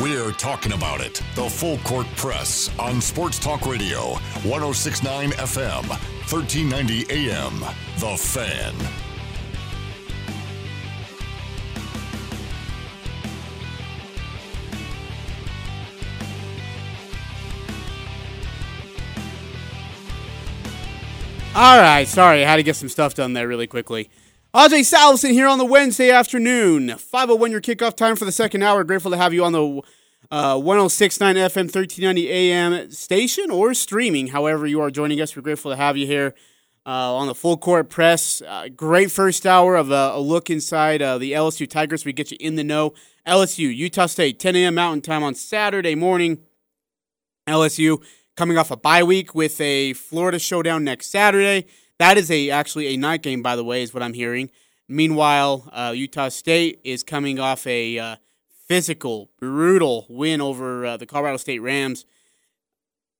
we're talking about it. The Full Court Press on Sports Talk Radio, 1069 FM, 1390 AM. The Fan. All right, sorry, I had to get some stuff done there really quickly. Ajay Salvesen here on the Wednesday afternoon. 501 your kickoff time for the second hour. Grateful to have you on the uh, 1069 FM, 1390 AM station or streaming, however you are joining us. We're grateful to have you here uh, on the full court press. Uh, great first hour of a, a look inside uh, the LSU Tigers. We get you in the know. LSU, Utah State, 10 a.m. Mountain Time on Saturday morning. LSU coming off a bye week with a Florida showdown next Saturday. That is a actually a night game, by the way, is what I'm hearing. Meanwhile, uh, Utah State is coming off a uh, physical, brutal win over uh, the Colorado State Rams,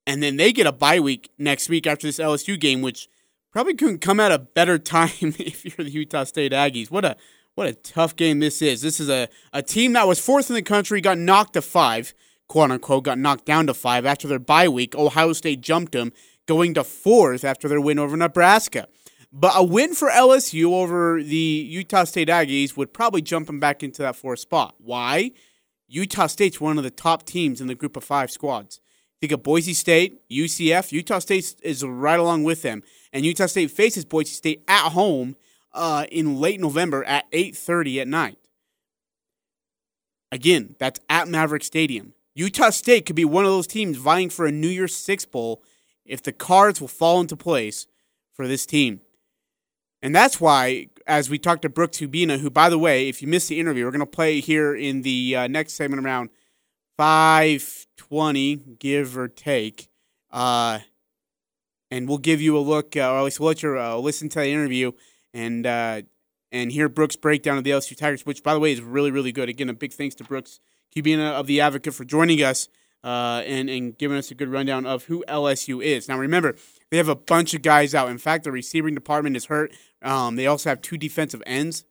and then they get a bye week next week after this LSU game, which probably couldn't come at a better time if you're the Utah State Aggies. What a what a tough game this is. This is a, a team that was fourth in the country, got knocked to five quote unquote, got knocked down to five after their bye week. Ohio State jumped them, going to fourth after their win over Nebraska. But a win for LSU over the Utah State Aggies would probably jump them back into that fourth spot. Why? Utah State's one of the top teams in the group of five squads. Think of Boise State, UCF. Utah State is right along with them, and Utah State faces Boise State at home uh, in late November at 8:30 at night. Again, that's at Maverick Stadium. Utah State could be one of those teams vying for a New Year's Six Bowl if the cards will fall into place for this team. And that's why, as we talked to Brooks Kubena, who, by the way, if you missed the interview, we're going to play here in the uh, next segment around 520, give or take. Uh, and we'll give you a look, uh, or at least we'll let you uh, listen to the interview and uh, and hear Brooks' breakdown of the LSU Tigers, which, by the way, is really, really good. Again, a big thanks to Brooks Kubena of the Advocate for joining us uh, and and giving us a good rundown of who LSU is. Now, remember, they have a bunch of guys out. In fact, the receiving department is hurt. Um, they also have two defensive ends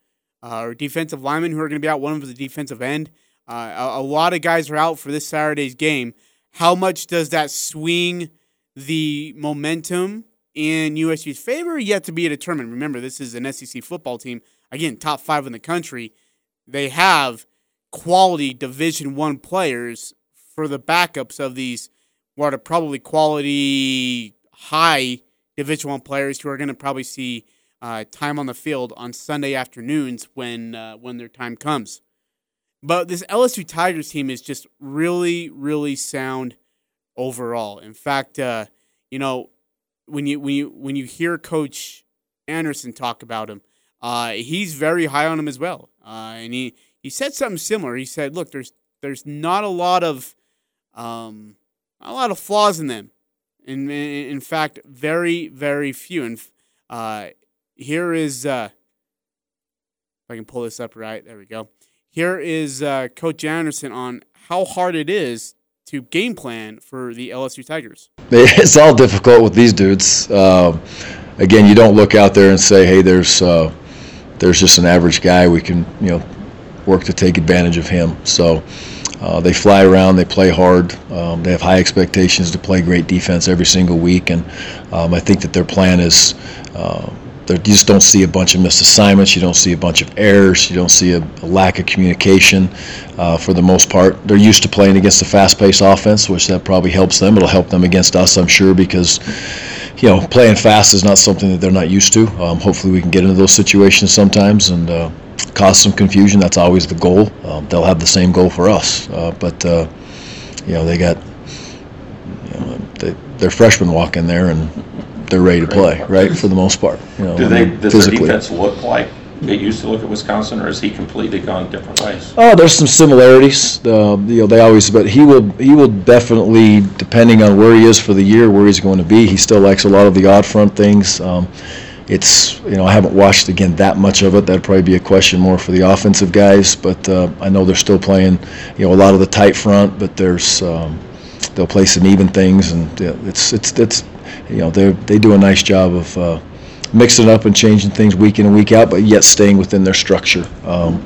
uh, or defensive linemen who are going to be out. One of them is a defensive end. Uh, a, a, lot of guys are out for this Saturday's game. How much does that swing the momentum in USU's favor? Yet to be determined. Remember, this is an SEC football team. Again, top five in the country. They have quality Division One players for the backups of these what are probably quality high Division One players who are going to probably see uh, time on the field on Sunday afternoons when uh, when their time comes. But this LSU Tigers team is just really, really sound overall. In fact, uh, you know when you when you when you hear Coach Andersen talk about him, uh, he's very high on him as well, uh, and he he said something similar. He said, "Look, there's there's not a lot of um, a lot of flaws in them. In in fact, very very few. And uh, here is uh, if I can pull this up right. There we go. Here is uh, Coach Andersen on how hard it is to game plan for the LSU Tigers. It's all difficult with these dudes. Uh, again, you don't look out there and say, "Hey, there's uh, there's just an average guy. We can you know work to take advantage of him. So uh, they fly around, they play hard, um, they have high expectations to play great defense every single week, and um, I think that their plan is. Uh, you just don't see a bunch of missed assignments. You don't see a bunch of errors. You don't see a, a lack of communication. Uh, for the most part, they're used to playing against a fast-paced offense, which that probably helps them. It'll help them against us, I'm sure, because you know playing fast is not something that they're not used to. Um, hopefully, we can get into those situations sometimes, and uh, cause some confusion. That's always the goal. Um, they'll have the same goal for us, uh, but uh, you know they got you know, they, their freshmen walk in there and they're ready to play, right? For the most part, you know. Do they? Does physically. the defense look like it used to look at Wisconsin, or has he completely gone different ways? Oh, there's some similarities. Uh, you know, they always, but he will he will definitely, depending on where he is for the year, where he's going to be. He still likes a lot of the odd front things. Um, it's you know I haven't watched again that much of it. That'd probably be a question more for the offensive guys. But uh, I know they're still playing you know a lot of the tight front, but there's um, they'll play some even things, and yeah, it's it's it's you know they they do a nice job of uh, mixing up and changing things week in and week out, but yet staying within their structure. Um,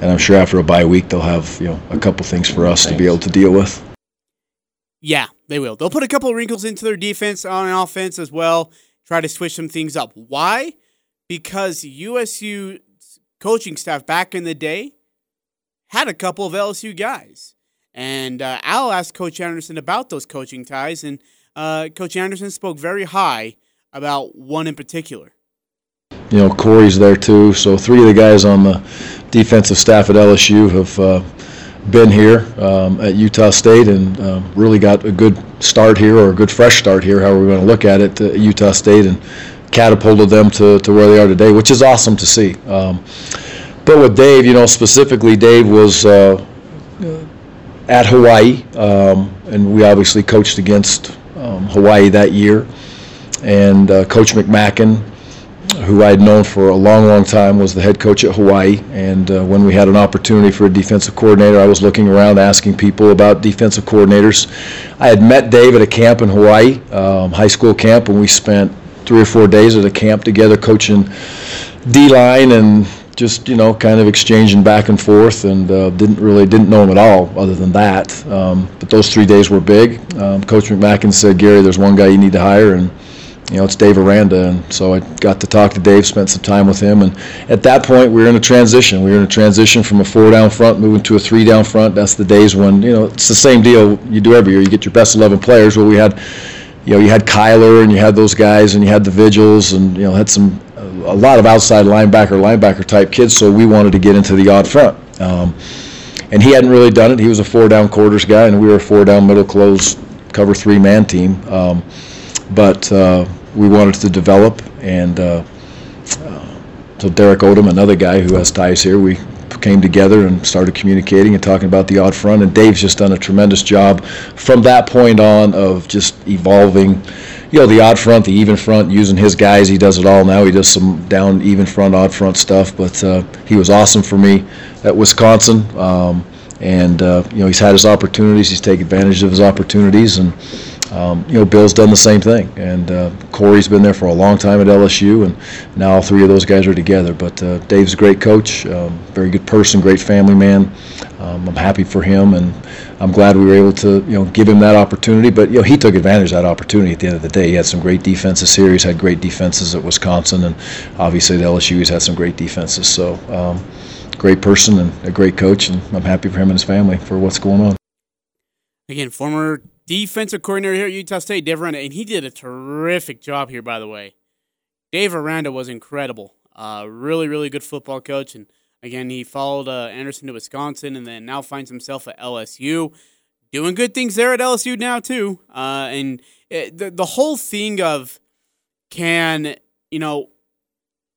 and I'm sure after a bye week they'll have you know a couple things for us to be able to deal with. Yeah, they will. They'll put a couple of wrinkles into their defense on offense as well. Try to switch some things up. Why? Because USU coaching staff back in the day had a couple of LSU guys. And uh, Al asked Coach Andersen about those coaching ties, and uh, Coach Andersen spoke very high about one in particular. You know, Corey's there too. So three of the guys on the defensive staff at LSU have uh, been here um, at Utah State and um, really got a good start here or a good fresh start here, however we're going to look at it, at Utah State and catapulted them to, to where they are today, which is awesome to see. Um, but with Dave, you know, specifically, Dave was uh, at Hawaii, um, and we obviously coached against um, Hawaii that year. And uh, Coach McMackin, who I had known for a long, long time, was the head coach at Hawaii. And uh, when we had an opportunity for a defensive coordinator, I was looking around asking people about defensive coordinators. I had met Dave at a camp in Hawaii, um, high school camp, and we spent three or four days at a camp together coaching D line and just you know kind of exchanging back and forth and uh, didn't really didn't know him at all other than that um, but those three days were big um, coach mcmackin said gary there's one guy you need to hire and you know it's dave aranda and so i got to talk to dave spent some time with him and at that point we were in a transition we were in a transition from a four down front moving to a three down front that's the days when you know it's the same deal you do every year you get your best 11 players well we had you know, you had Kyler and you had those guys and you had the Vigils and, you know, had some, a lot of outside linebacker, linebacker type kids. So we wanted to get into the odd front. Um, and he hadn't really done it. He was a four down quarters guy and we were a four down middle close cover three man team. Um, but uh, we wanted to develop and uh, uh, so Derek Odom, another guy who has ties here, we came together and started communicating and talking about the odd front. And Dave's just done a tremendous job from that point on of just evolving, you know, the odd front, the even front, using his guys. He does it all now. He does some down even front, odd front stuff. But uh, he was awesome for me at Wisconsin. Um, and uh, you know he's had his opportunities. He's taken advantage of his opportunities, and um, you know, Bill's done the same thing, and uh, Corey's been there for a long time at LSU, and now all three of those guys are together. But uh, Dave's a great coach, um, very good person, great family man. Um, I'm happy for him, and I'm glad we were able to, you know, give him that opportunity. But you know, he took advantage of that opportunity. At the end of the day, he had some great defenses here. He's had great defenses at Wisconsin, and obviously at LSU, he's had some great defenses. So, um, great person and a great coach, and I'm happy for him and his family for what's going on. Again, former defensive coordinator here at Utah State, Dave Aranda, and he did a terrific job here, by the way. Dave Aranda was incredible. Uh, really, really good football coach. And again, he followed uh, Andersen to Wisconsin and then now finds himself at LSU. Doing good things there at LSU now, too. Uh, and it, the, the whole thing of can, you know,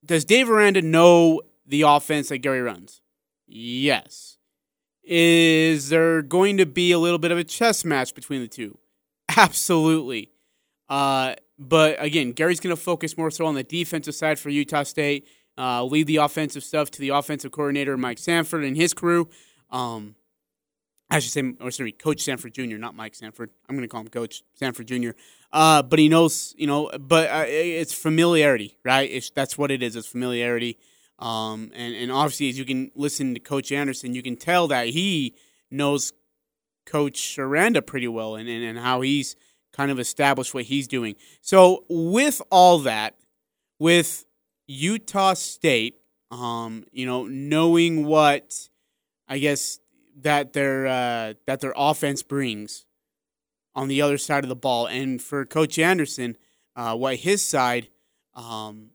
does Dave Aranda know the offense that Gary runs? Yes. Is there going to be a little bit of a chess match between the two? Absolutely. Uh, but again, Gary's going to focus more so on the defensive side for Utah State, uh, leave the offensive stuff to the offensive coordinator, Mike Sanford, and his crew. Um, I should say, or sorry, Coach Sanford Jr., not Mike Sanford. I'm going to call him Coach Sanford Jr. Uh, but he knows, you know, but uh, it's familiarity, right? It's, that's what it is. It's familiarity. Um, and, and obviously, as you can listen to Coach Andersen, you can tell that he knows Coach Aranda pretty well and, and, and how he's kind of established what he's doing. So, with all that, with Utah State, um, you know, knowing what I guess that their uh, that their offense brings on the other side of the ball, and for Coach Andersen, uh, what his side um,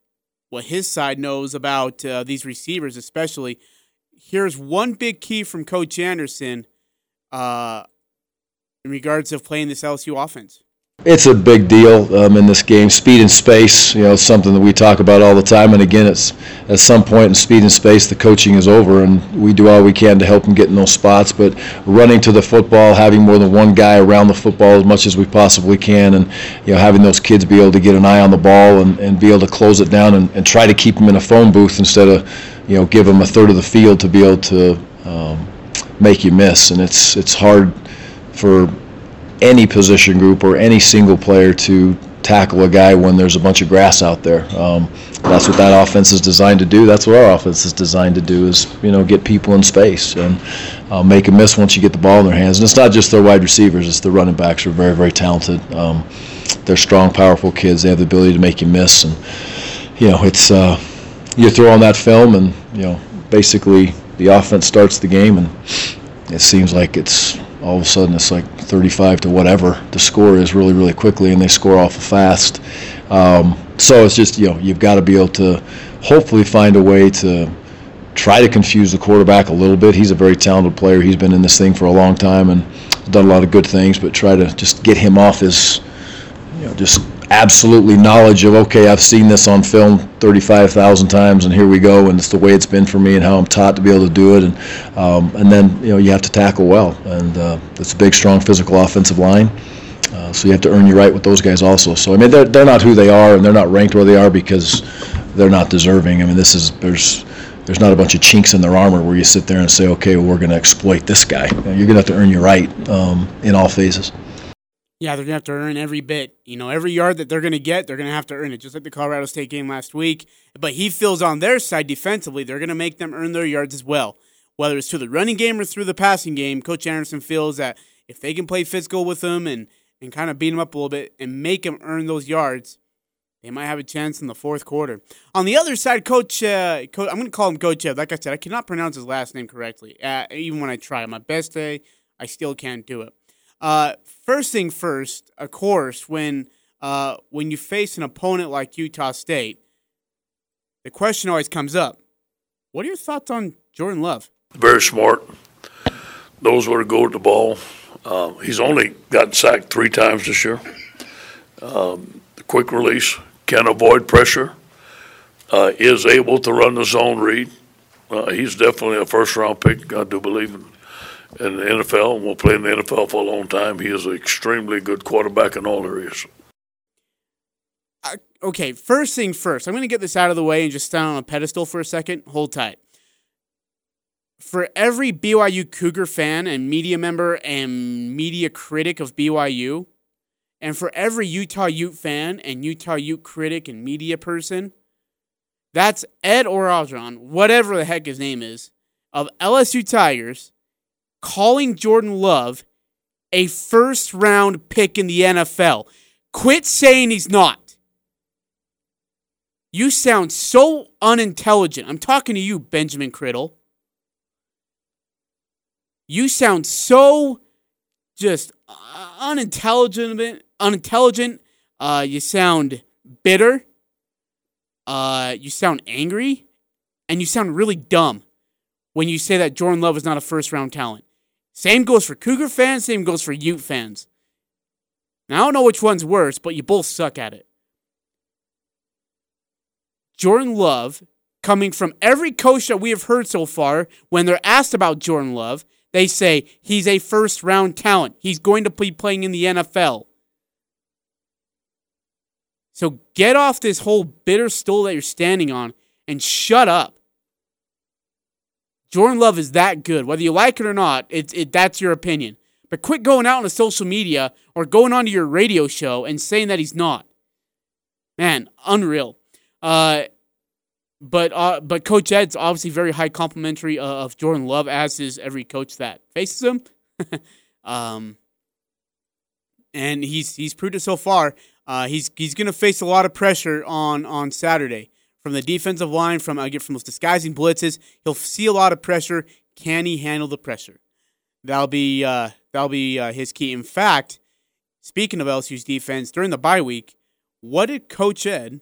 what his side knows about uh, these receivers, especially. Here's one big key from Coach Andersen uh, in regards of playing this LSU offense. It's a big deal um, in this game. Speed and space, you know, it's something that we talk about all the time. And again, it's at some point in speed and space, the coaching is over, and we do all we can to help them get in those spots. But running to the football, having more than one guy around the football as much as we possibly can, and you know, having those kids be able to get an eye on the ball and, and be able to close it down and, and try to keep them in a phone booth instead of, you know, give them a third of the field to be able to um, make you miss. And it's it's hard for any position group or any single player to tackle a guy when there's a bunch of grass out there. Um, that's what that offense is designed to do. That's what our offense is designed to do is you know get people in space and uh, make a miss once you get the ball in their hands. And it's not just their wide receivers; it's the running backs are very very talented. Um, they're strong, powerful kids. They have the ability to make you miss, and you know it's uh, you throw on that film, and you know basically the offense starts the game, and it seems like it's all of a sudden it's like 35 to whatever the score is really really quickly, and they score awful fast. Um, so it's just you know you've got to be able to hopefully find a way to try to confuse the quarterback a little bit. He's a very talented player. He's been in this thing for a long time and done a lot of good things, but try to just get him off his you know just absolutely knowledge of okay i've seen this on film 35000 times and here we go and it's the way it's been for me and how i'm taught to be able to do it. And um, and then you know you have to tackle well. And uh, it's a big strong physical offensive line. Uh, so you have to earn your right with those guys also. So i mean they're, they're not who they are and they're not ranked where they are because they're not deserving. I mean this is there's there's not a bunch of chinks in their armor where you sit there and say okay well, we're going to exploit this guy. You're going to have to earn your right um, in all phases yeah, they're gonna have to earn every bit. You know, every yard that they're gonna get, they're gonna have to earn it. Just like the Colorado State game last week. But he feels on their side defensively, they're gonna make them earn their yards as well. Whether it's through the running game or through the passing game, Coach Andersen feels that if they can play physical with them and and kind of beat them up a little bit and make them earn those yards, they might have a chance in the fourth quarter. On the other side, Coach, uh, Coach I'm going to call him Coach Ed. Like I said, I cannot pronounce his last name correctly, uh, even when I try. My best day, I still can't do it. Uh, first thing first, of course, when uh, when you face an opponent like Utah State, the question always comes up: What are your thoughts on Jordan Love? Very smart. Knows where to go with the ball. Uh, he's only gotten sacked three times this year. Um, quick release, can avoid pressure, uh, is able to run the zone read. Uh, he's definitely a first round pick. I do believe in the NFL and will play in the NFL for a long time. He is an extremely good quarterback in all areas. Okay, first thing first, I'm going to get this out of the way and just stand on a pedestal for a second. Hold tight. For every BYU Cougar fan and media member and media critic of BYU, and for every Utah Ute fan and Utah Ute critic and media person, that's Ed Orgeron, whatever the heck his name is, of LSU Tigers calling Jordan Love a first round pick in the NFL. Quit saying he's not. You sound so unintelligent. I'm talking to you, Benjamin Criddle. You sound so just unintelligent. Unintelligent. Uh, you sound bitter. Uh, you sound angry, and you sound really dumb when you say that Jordan Love is not a first round talent. Same goes for Cougar fans, same goes for Ute fans. Now, I don't know which one's worse, but you both suck at it. Jordan Love, coming from every coach that we have heard so far, when they're asked about Jordan Love, they say he's a first round talent. He's going to be playing in the NFL. So get off this whole bitter stool that you're standing on and shut up. Jordan Love is that good. Whether you like it or not, it's it, that's your opinion. But quit going out on the social media or going onto your radio show and saying that he's not. Man, unreal. Uh, but uh, but Coach Ed's obviously very high complimentary of Jordan Love, as is every coach that faces him. um, and he's he's proved it so far. Uh, he's he's going to face a lot of pressure on on Saturday from the defensive line, from uh, from those disguising blitzes. He'll see a lot of pressure. Can he handle the pressure? That'll be uh, that'll be uh, his key. In fact, speaking of LSU's defense during the bye week, what did Coach Ed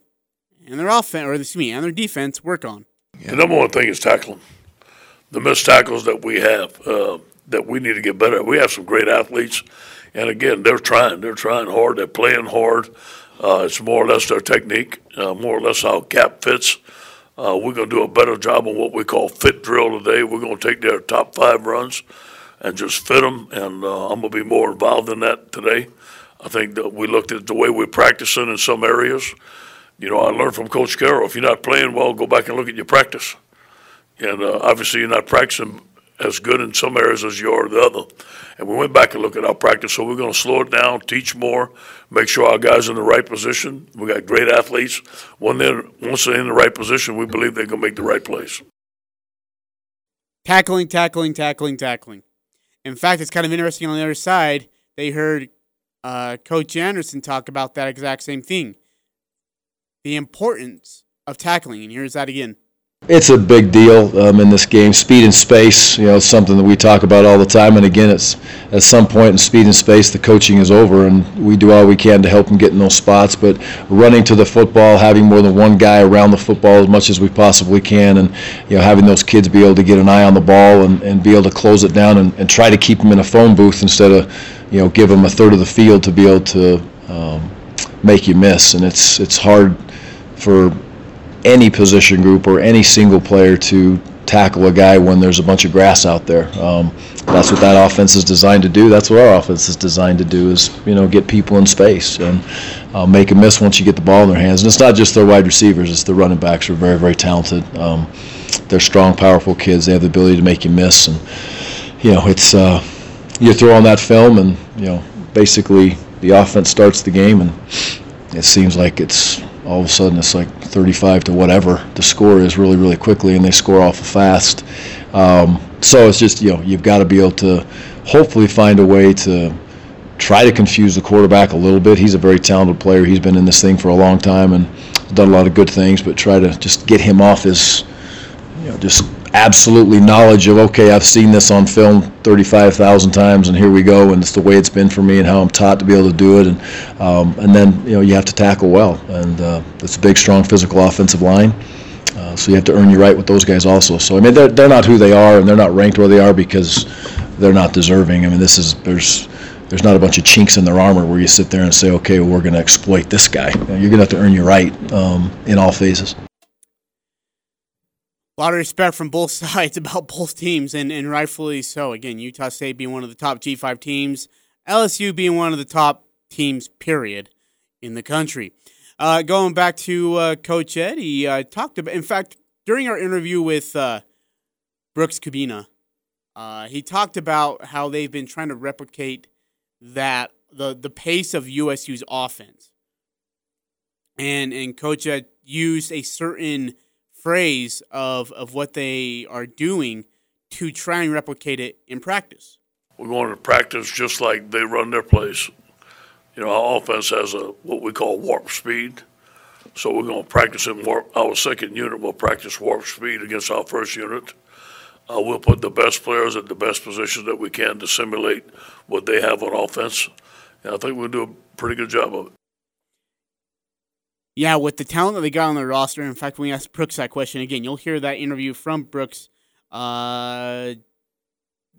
and their offense, or excuse me, and their defense work on? The number one thing is tackling. The missed tackles that we have uh, that we need to get better. We have some great athletes, and again, they're trying. They're trying hard. They're playing hard. Uh, it's more or less their technique, uh, more or less how gap fits. Uh, we're going to do a better job on what we call fit drill today. We're going to take their top five runs and just fit them, and uh, I'm going to be more involved in that today. I think that we looked at the way we're practicing in some areas. You know, I learned from Coach Carroll if you're not playing well, go back and look at your practice. And uh, obviously, you're not practicing as good in some areas as you are the other. And we went back and looked at our practice, so we're going to slow it down, teach more, make sure our guys are in the right position. We got great athletes. When they're once they're in the right position, we believe they're going to make the right plays. Tackling, tackling, tackling, tackling. In fact, it's kind of interesting on the other side. They heard uh, Coach Andersen talk about that exact same thing the importance of tackling. And here's that again. It's a big deal um, in this game. Speed and space, you know, it's something that we talk about all the time. And again, it's at some point in speed and space, the coaching is over, and we do all we can to help them get in those spots. But running to the football, having more than one guy around the football as much as we possibly can, and you know, having those kids be able to get an eye on the ball and, and be able to close it down and, and try to keep them in a phone booth instead of, you know, give them a third of the field to be able to um, make you miss. And it's it's hard for any position group or any single player to tackle a guy when there's a bunch of grass out there. Um, that's what that offense is designed to do. That's what our offense is designed to do is you know get people in space and uh, make a miss once you get the ball in their hands. And it's not just their wide receivers; it's the running backs are very very talented. Um, they're strong, powerful kids. They have the ability to make you miss, and you know it's uh, you throw on that film, and you know basically the offense starts the game, and it seems like it's all of a sudden it's like 35 to whatever the score is really really quickly and they score awful fast. Um, so it's just you know you've got to be able to hopefully find a way to try to confuse the quarterback a little bit. He's a very talented player. He's been in this thing for a long time and done a lot of good things but try to just get him off his you know just absolutely knowledge of okay I've seen this on film 35,000 times and here we go and it's the way it's been for me and how I'm taught to be able to do it. And um, and then you know you have to tackle well. And uh, it's a big strong physical offensive line. Uh, so you have to earn your right with those guys also. So I mean they're, they're not who they are and they're not ranked where they are because they're not deserving. I mean this is there's there's not a bunch of chinks in their armor where you sit there and say okay well, we're going to exploit this guy. You are going to have to earn your right um, in all phases a lot of respect from both sides about both teams, and, and rightfully so. Again, Utah State being one of the top G5 teams, LSU being one of the top teams, period, in the country. Uh, going back to uh, Coach Ed, he uh, talked about, in fact, during our interview with uh, Brooks Kubena, uh, he talked about how they've been trying to replicate that the the pace of USU's offense, and and Coach Ed used a certain phrase of of what they are doing to try and replicate it in practice. We're going to practice just like they run their place. You know, our offense has a what we call warp speed. So we're going to practice in warp. Our second unit will practice warp speed against our first unit. Uh, we'll put the best players at the best positions that we can to simulate what they have on offense. And I think we'll do a pretty good job of it yeah, with the talent that they got on their roster, in fact, when we asked Brooks that question again, you'll hear that interview from Brooks uh,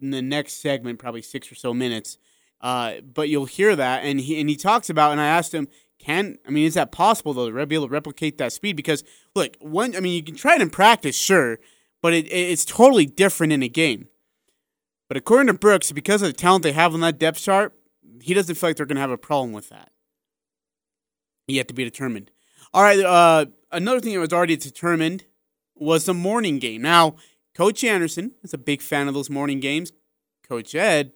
in the next segment, probably six or so minutes. Uh, but you'll hear that, and he and he talks about, and I asked him, can I mean, is that possible though to be able to replicate that speed? Because look, one, I mean, you can try it in practice, sure, but it, it's totally different in a game. But according to Brooks, because of the talent they have on that depth chart, he doesn't feel like they're going to have a problem with that. Yet to be determined. All right. Uh, another thing that was already determined was the morning game. Now, Coach Andersen is a big fan of those morning games. Coach Ed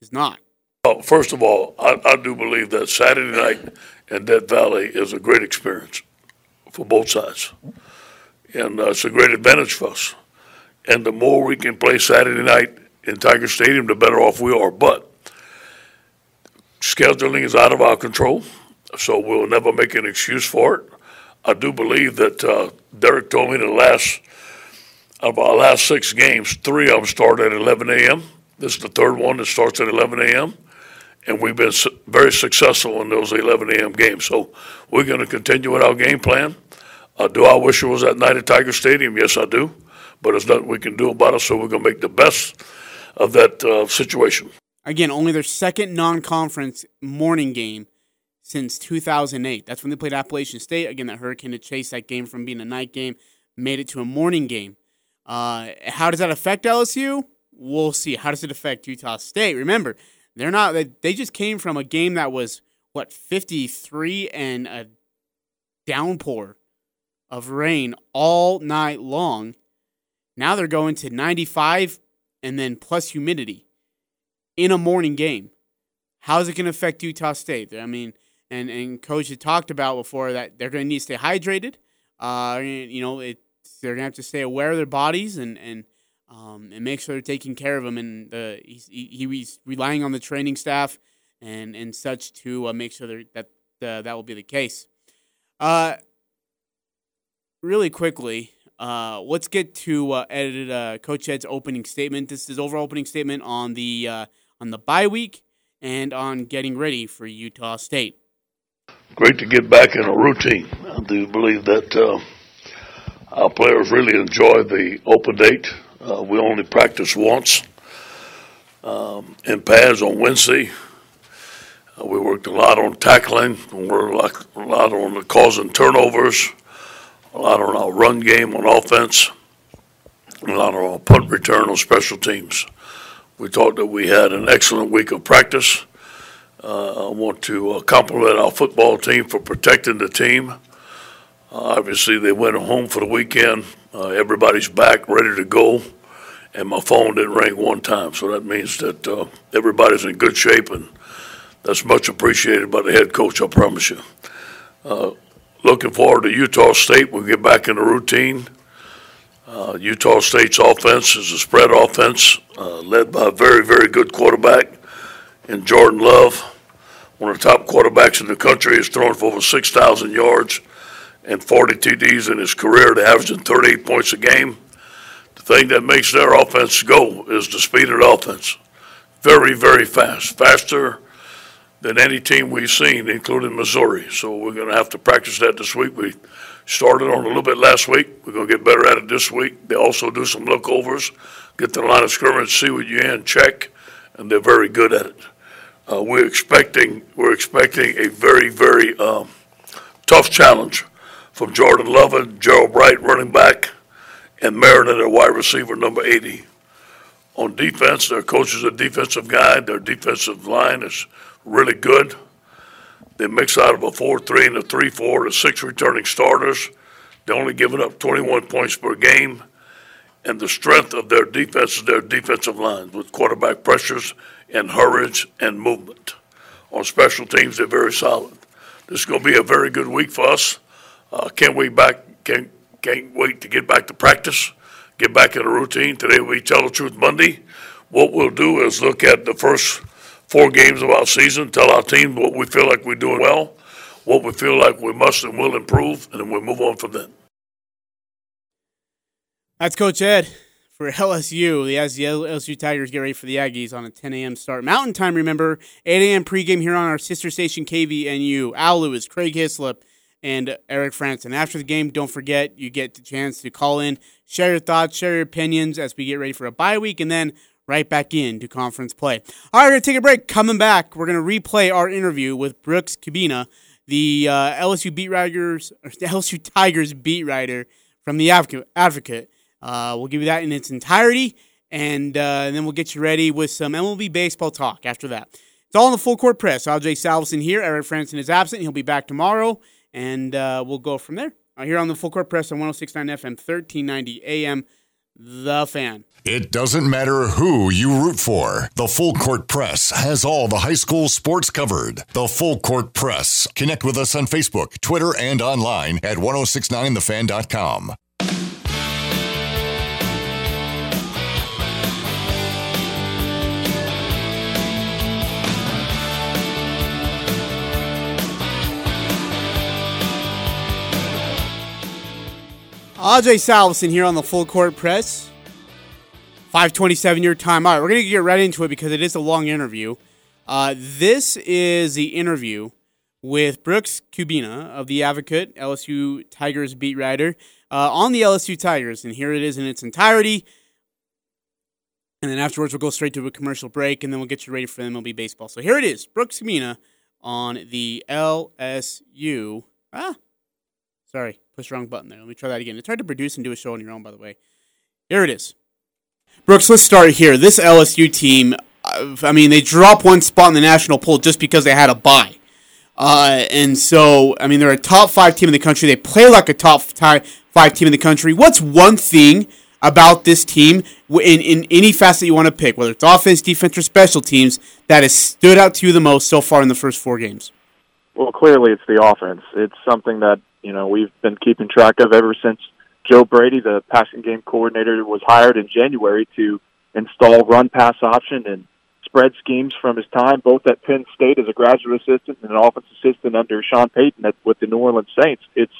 is not. Well, first of all, I, I do believe that Saturday night in Death Valley is a great experience for both sides. And uh, it's a great advantage for us. And the more we can play Saturday night in Tiger Stadium, the better off we are. But scheduling is out of our control so we'll never make an excuse for it. I do believe that uh, Derek told me the last of our last six games, three of them start at 11 a.m. This is the third one that starts at 11 a.m. And we've been very successful in those 11 a.m. games. So we're going to continue with our game plan. Uh, do I wish it was at night at Tiger Stadium? Yes, I do. But there's nothing we can do about it. So we're going to make the best of that uh, situation. Again, only their second non conference morning game since 2008. That's when they played Appalachian State. Again, that Hurricane had chased that game from being a night game, made it to a morning game. Uh, how does that affect LSU? We'll see. How does it affect Utah State? Remember, they're not. They just came from a game that was what 53 and a downpour of rain all night long. Now they're going to 95 and then plus humidity in a morning game. How's it going to affect Utah State? I mean, and and coach had talked about before that they're going to need to stay hydrated. Uh, you know, it they're going to have to stay aware of their bodies and and um, and make sure they're taking care of them. And the he's, he, he's relying on the training staff and and such to uh, make sure that uh, that will be the case. Uh, really quickly, uh, let's get to uh, edited uh, Coach Ed's opening statement. This is overall opening statement on the uh, on the bye week and on getting ready for Utah State. Great to get back in a routine. I do believe that uh, our players really enjoy the open date. Uh, we only practice once um, in pads on Wednesday. Uh, we worked a lot on tackling. We worked a lot on causing turnovers, a lot on our run game on offense, a lot on our punt return on special teams. We thought that we had an excellent week of practice. Uh, I want to uh, compliment our football team for protecting the team. Uh, obviously, they went home for the weekend. Uh, everybody's back, ready to go, and my phone didn't ring one time. So that means that uh, everybody's in good shape, and that's much appreciated by the head coach. I promise you. Uh, looking forward to Utah State. We'll get back in the routine. Utah State's offense is a spread offense led by a very, very good quarterback in Jordan Love. One of the top quarterbacks in the country. He's thrown for over 6,000 yards and 40 TDs in his career, averaging 38 points a game. The thing that makes their offense go is the speed of the offense. Very, very fast. Faster than any team we've seen, including Missouri. So we're going to have to practice that this week. We started on a little bit last week. We're going to get better at it this week. They also do some lookovers, get to the line of scrimmage, see what you're in, check, and they're very good at it. Uh, we're expecting we're expecting a very very um, tough challenge from Jordan Lovett, Gerold Bright, running back, and Mariner at wide receiver number 80. On defense, their coach is a defensive guy. Their defensive line is really good. They mix out of a 4 3 and a 3 4 to six returning starters. They're only giving up 21 points per game. And the strength of their defense is their defensive line with quarterback pressures and hurries and movement. On special teams, they're very solid. This is going to be a very good week for us. Uh, can't wait back. Can't can't wait to get back to practice, get back in a routine. Today be Tell the Truth Monday. What we'll do is look at the first four games of our season, tell our team what we feel like we're doing well, what we feel like we must and will improve, and then we'll move on from there. That's Coach Ed for LSU. The LSU Tigers get ready for the Aggies on a 10 a.m. start. Mountain time, remember, 8 a.m. pregame here on our sister station KVNU. Al Lewis, Craig Hislop, and Eric Frandsen. After the game, don't forget you get the chance to call in, share your thoughts, share your opinions as we get ready for a bye week, and then right back into conference play. All right, we're to take a break. Coming back, we're going to replay our interview with Brooks Kubena, the uh, LSU beat writers, LSU Tigers beat writer from the Advocate. Uh, we'll give you that in its entirety, and, uh, and, then we'll get you ready with some MLB baseball talk after that. It's all in the full court press. Al J. Salvesen here. Eric Frandsen is absent. He'll be back tomorrow, and uh, we'll go from there. Uh, here on the full court press on 1069 FM, 1390 AM, The Fan. It doesn't matter who you root for. The Full Court Press has all the high school sports covered. The Full Court Press. Connect with us on Facebook, Twitter, and online at 1069thefan.com. Ajay Salvesen here on the Full Court Press. 527 your time. All right, we're going to get right into it because it is a long interview. Uh, this is the interview with Brooks Kubena of The Advocate, LSU Tigers beat writer, uh, on the LSU Tigers. And here it is in its entirety. And then afterwards, we'll go straight to a commercial break, and then we'll get you ready for MLB baseball. So here it is Brooks Kubena on the LSU. Ah, sorry, push the wrong button there. Let me try that again. It's hard to produce and do a show on your own, by the way. Here it is. Brooks, let's start here. This LSU team, I mean, they drop one spot in the national poll just because they had a bye. Uh, and so, I mean, they're a top five team in the country. They play like a top five team in the country. What's one thing about this team in, in any facet you want to pick, whether it's offense, defense, or special teams, that has stood out to you the most so far in the first four games? Well, clearly it's the offense. It's something that you know we've been keeping track of ever since Joe Brady, the passing game coordinator, was hired in January to install run pass option and spread schemes from his time, both at Penn State as a graduate assistant and an offense assistant under Sean Payton at, with the New Orleans Saints. It's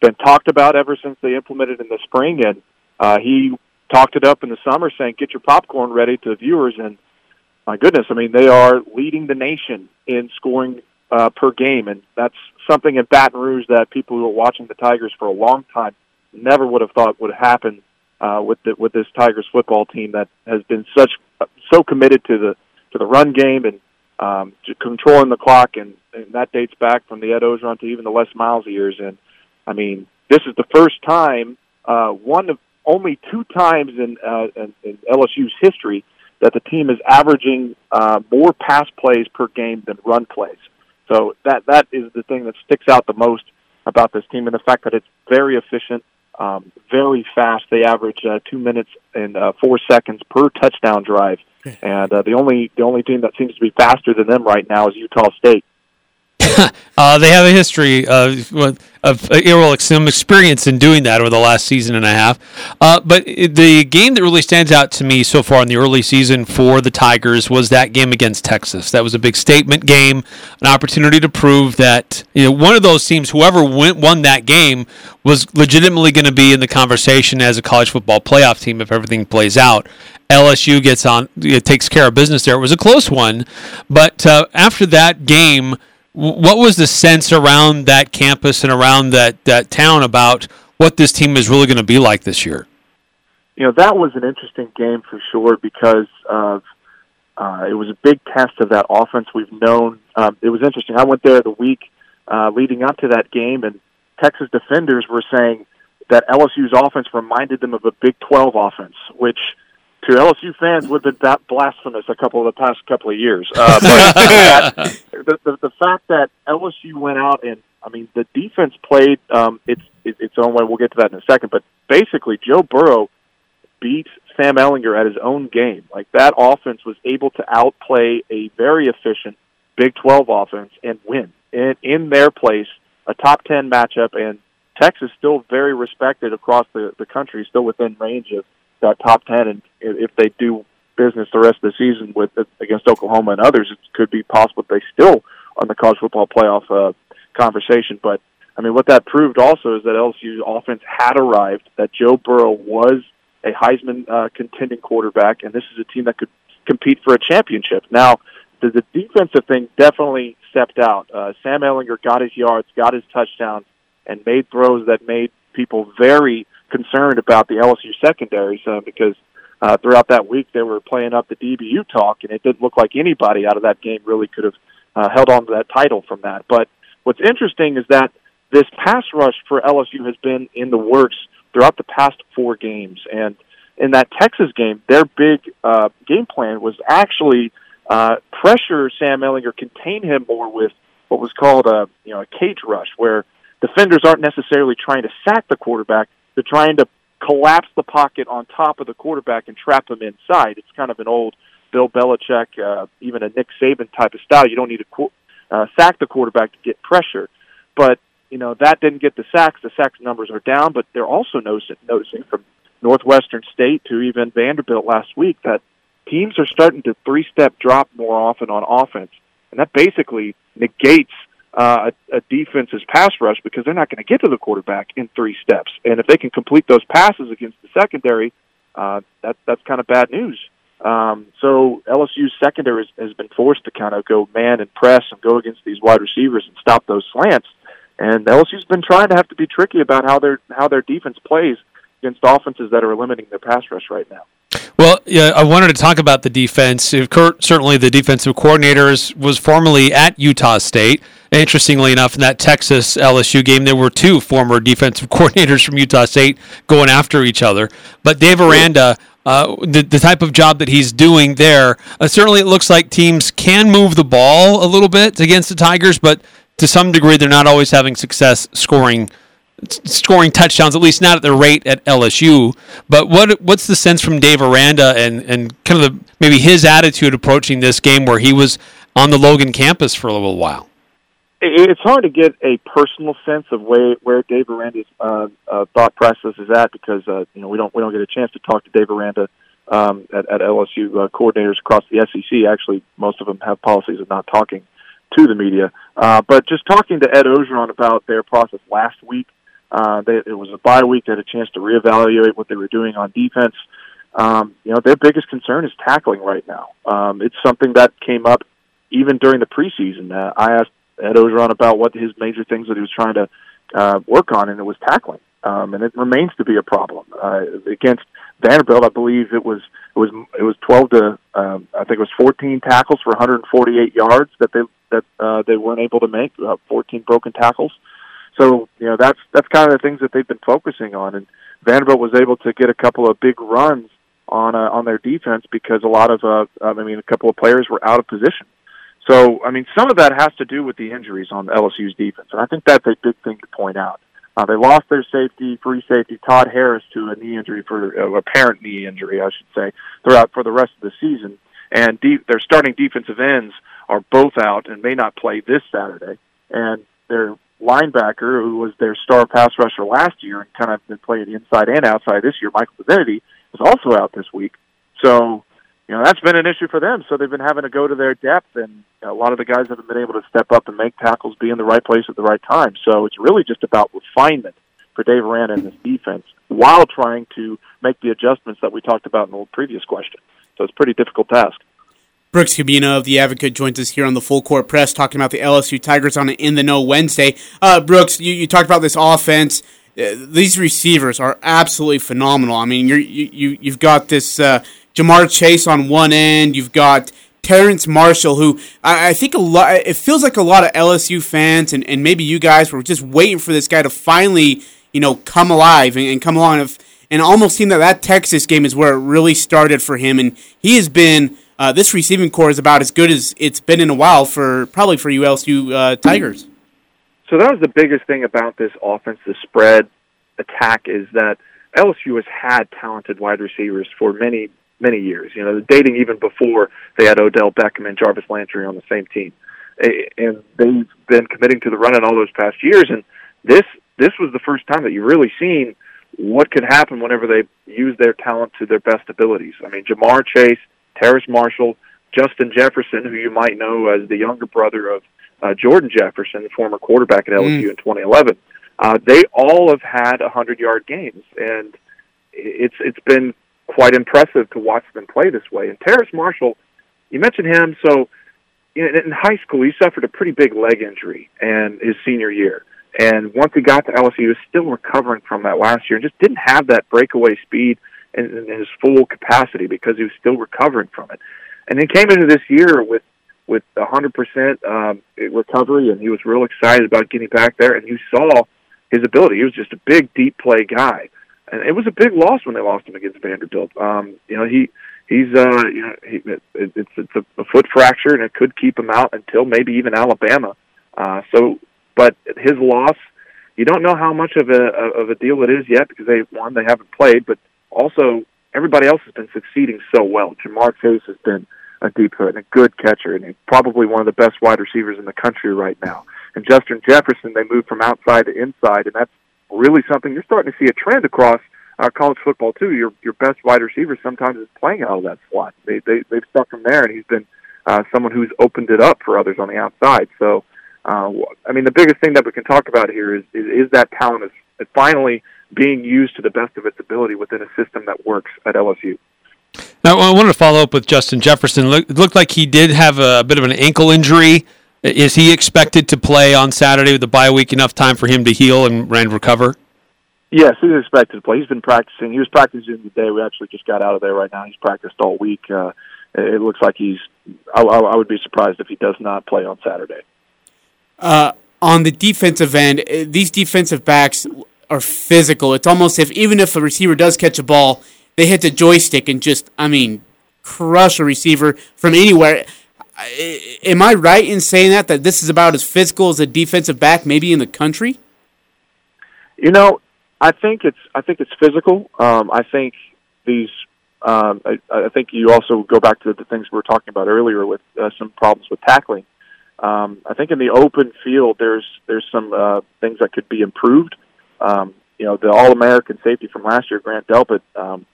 been talked about ever since they implemented in the spring, and uh, he talked it up in the summer, saying, "Get your popcorn ready" to the viewers. And my goodness, I mean, they are leading the nation in scoring uh, per game, and that's something in Baton Rouge that people who are watching the Tigers for a long time never would have thought would happen uh, with the, with this Tigers football team that has been such so committed to the to the run game and um, to controlling the clock, and, and that dates back from the Ed Orgeron to even the Les Miles years. And I mean, this is the first time, uh, one of only two times in, uh, in, in LSU's history that the team is averaging uh, more pass plays per game than run plays. So that that is the thing that sticks out the most about this team, and the fact that it's very efficient, um, very fast. They average uh, two minutes and uh, four seconds per touchdown drive, and uh, the only the only team that seems to be faster than them right now is Utah State. uh, they have a history of, of uh, some experience in doing that over the last season and a half. Uh, but the game that really stands out to me so far in the early season for the Tigers was that game against Texas. That was a big statement game, an opportunity to prove that you know one of those teams, whoever went, won that game, was legitimately going to be in the conversation as a college football playoff team if everything plays out. LSU gets on, it takes care of business there. It was a close one, but uh, after that game what was the sense around that campus and around that, that town about what this team is really going to be like this year? You know, that was an interesting game for sure because of uh, it was a big test of that offense we've known. Um, it was interesting. I went there the week uh, leading up to that game, and Texas defenders were saying that LSU's offense reminded them of a Big 12 offense, which – to LSU fans would have been that blasphemous a couple of the past couple of years. Uh, but the, the the fact that LSU went out and I mean the defense played um, its its own way. We'll get to that in a second. But basically, Joe Burrow beat Sam Ehlinger at his own game. Like that offense was able to outplay a very efficient Big 12 offense and win in in their place a top 10 matchup and Texas still very respected across the the country, still within range of that top ten, and if they do business the rest of the season with against Oklahoma and others, it could be possible they still on the college football playoff uh, conversation. But I mean, what that proved also is that LSU's offense had arrived. That Joe Burrow was a Heisman uh, contending quarterback, and this is a team that could compete for a championship. Now, the, the defensive thing definitely stepped out. Uh, Sam Ehlinger got his yards, got his touchdowns, and made throws that made people very concerned about the LSU secondaries uh, because uh, throughout that week they were playing up the DBU talk, and it didn't look like anybody out of that game really could have uh, held on to that title from that. But what's interesting is that this pass rush for LSU has been in the works throughout the past four games, and in that Texas game, their big uh, game plan was actually uh, pressure Sam Ehlinger, contain him more with what was called a you know a cage rush, where defenders aren't necessarily trying to sack the quarterback, they're trying to collapse the pocket on top of the quarterback and trap him inside. It's kind of an old Bill Belichick, uh, even a Nick Saban type of style. You don't need to uh, sack the quarterback to get pressure, but you know that didn't get the sacks. The sacks numbers are down, but they're also noticing, noticing from Northwestern State to even Vanderbilt last week that teams are starting to three-step drop more often on offense, and that basically negates uh, a, a defense's pass rush because they're not going to get to the quarterback in three steps. And if they can complete those passes against the secondary, uh, that that's kind of bad news. Um, so LSU's secondary has, has been forced to kind of go man and press and go against these wide receivers and stop those slants. And LSU's been trying to have to be tricky about how their how their defense plays against offenses that are limiting their pass rush right now. Well, yeah, I wanted to talk about the defense. Kurt, certainly, the defensive coordinator was formerly at Utah State. Interestingly enough, in that Texas LSU game, there were two former defensive coordinators from Utah State going after each other. But Dave Aranda, uh, the, the type of job that he's doing there, uh, certainly it looks like teams can move the ball a little bit against the Tigers, but to some degree, they're not always having success scoring scoring touchdowns, at least not at the rate at LSU. But what what's the sense from Dave Aranda and, and kind of the, maybe his attitude approaching this game where he was on the Logan campus for a little while? It's hard to get a personal sense of where where Dave Aranda's uh, uh, thought process is at because uh, you know we don't we don't get a chance to talk to Dave Aranda um, at, at LSU uh, coordinators across the SEC. Actually, most of them have policies of not talking to the media. Uh, but just talking to Ed Orgeron about their process last week, uh, they, it was a bye week. They had a chance to reevaluate what they were doing on defense. Um, you know, their biggest concern is tackling right now. Um, it's something that came up even during the preseason. Uh, I asked Ed Orgeron about what his major things that he was trying to uh, work on, and it was tackling. Um, and it remains to be a problem uh, against Vanderbilt. I believe it was it was it was 12 to um, I think it was 14 tackles for 148 yards that they that uh, they weren't able to make. Uh, 14 broken tackles. So you know that's that's kind of the things that they've been focusing on. And Vanderbilt was able to get a couple of big runs on uh, on their defense because a lot of uh, I mean a couple of players were out of position. So I mean some of that has to do with the injuries on LSU's defense, and I think that's a big thing to point out. Uh, they lost their safety, free safety, Todd Harris, to a knee injury for uh, apparent knee injury, I should say, throughout for the rest of the season. And de- their starting defensive ends are both out and may not play this Saturday. And their linebacker, who was their star pass rusher last year and kind of been playing inside and outside this year, Michael Divinity, is also out this week. So, you know, that's been an issue for them. So they've been having to go to their depth, and a lot of the guys haven't been able to step up and make tackles, be in the right place at the right time. So it's really just about refinement for Dave Aranda and this defense while trying to make the adjustments that we talked about in the previous question. So it's a pretty difficult task. Brooks Kubena of The Advocate joins us here on the Full Court Press talking about the LSU Tigers on In the Know Wednesday. Uh, Brooks, you, you talked about this offense. Uh, these receivers are absolutely phenomenal. I mean, you, you, you've got this uh, Ja'Marr Chase on one end. You've got Terrace Marshall, who I, I, think a lot. It feels like a lot of LSU fans and, and maybe you guys were just waiting for this guy to finally, you know, come alive and, and come along. And, and almost seemed that that Texas game is where it really started for him. And he has been uh, this receiving corps is about as good as it's been in a while for probably for LSU uh, Tigers. So that was the biggest thing about this offense, the spread attack, is that LSU has had talented wide receivers for many many years. You know, dating even before they had Odell Beckham and Jarvis Landry on the same team, and they've been committing to the run in all those past years. And this this was the first time that you really seen what could happen whenever they use their talent to their best abilities. I mean, Ja'Marr Chase Terrace Marshall, Justin Jefferson, who you might know as the younger brother of uh, Jordan Jefferson, the former quarterback at LSU mm. in 2011. Uh, they all have had 100-yard games, and it's it's been quite impressive to watch them play this way. And Terrace Marshall, you mentioned him, so in, in high school he suffered a pretty big leg injury and his senior year. And once he got to LSU, he was still recovering from that last year and just didn't have that breakaway speed in, in his full capacity because he was still recovering from it. And he came into this year with with 100% um, recovery, and he was real excited about getting back there. And you saw his ability; he was just a big, deep play guy. And it was a big loss when they lost him against Vanderbilt. Um, you know, he he's uh, you know, he, it, it's it's a, a foot fracture, and it could keep him out until maybe even Alabama. Uh, so, but his loss, you don't know how much of a of a deal it is yet because they one they haven't played, but also everybody else has been succeeding so well. Ja'Marr Chase has been a deep threat and a good catcher, and probably one of the best wide receivers in the country right now. And Justin Jefferson, they moved from outside to inside, and that's really something you're starting to see a trend across uh, college football too. Your your best wide receiver sometimes is playing out of that slot. They they they've stuck him there, and he's been uh, someone who's opened it up for others on the outside. So, uh, I mean, the biggest thing that we can talk about here is is, is that talent is, is finally being used to the best of its ability within a system that works at LSU. Now, I wanted to follow up with Justin Jefferson. It looked like he did have a bit of an ankle injury. Is he expected to play on Saturday with the bye week enough time for him to heal and, and recover? Yes, he's expected to play. He's been practicing. He was practicing today. We actually just got out of there right now. He's practiced all week. Uh, it looks like he's. I, I, would be surprised if he does not play on Saturday. Uh, on the defensive end, uh, these defensive backs are physical. It's almost if even if a receiver does catch a ball, they hit the joystick and just, I mean, crush a receiver from anywhere. Am I right in saying that that this is about as physical as a defensive back maybe in the country? You know, I think it's I think it's physical. Um, I think these. Um, I, I think you also go back to the things we were talking about earlier with uh, some problems with tackling. Um, I think in the open field, there's there's some uh, things that could be improved. Um, you know, the All-American safety from last year, Grant Delpit, um,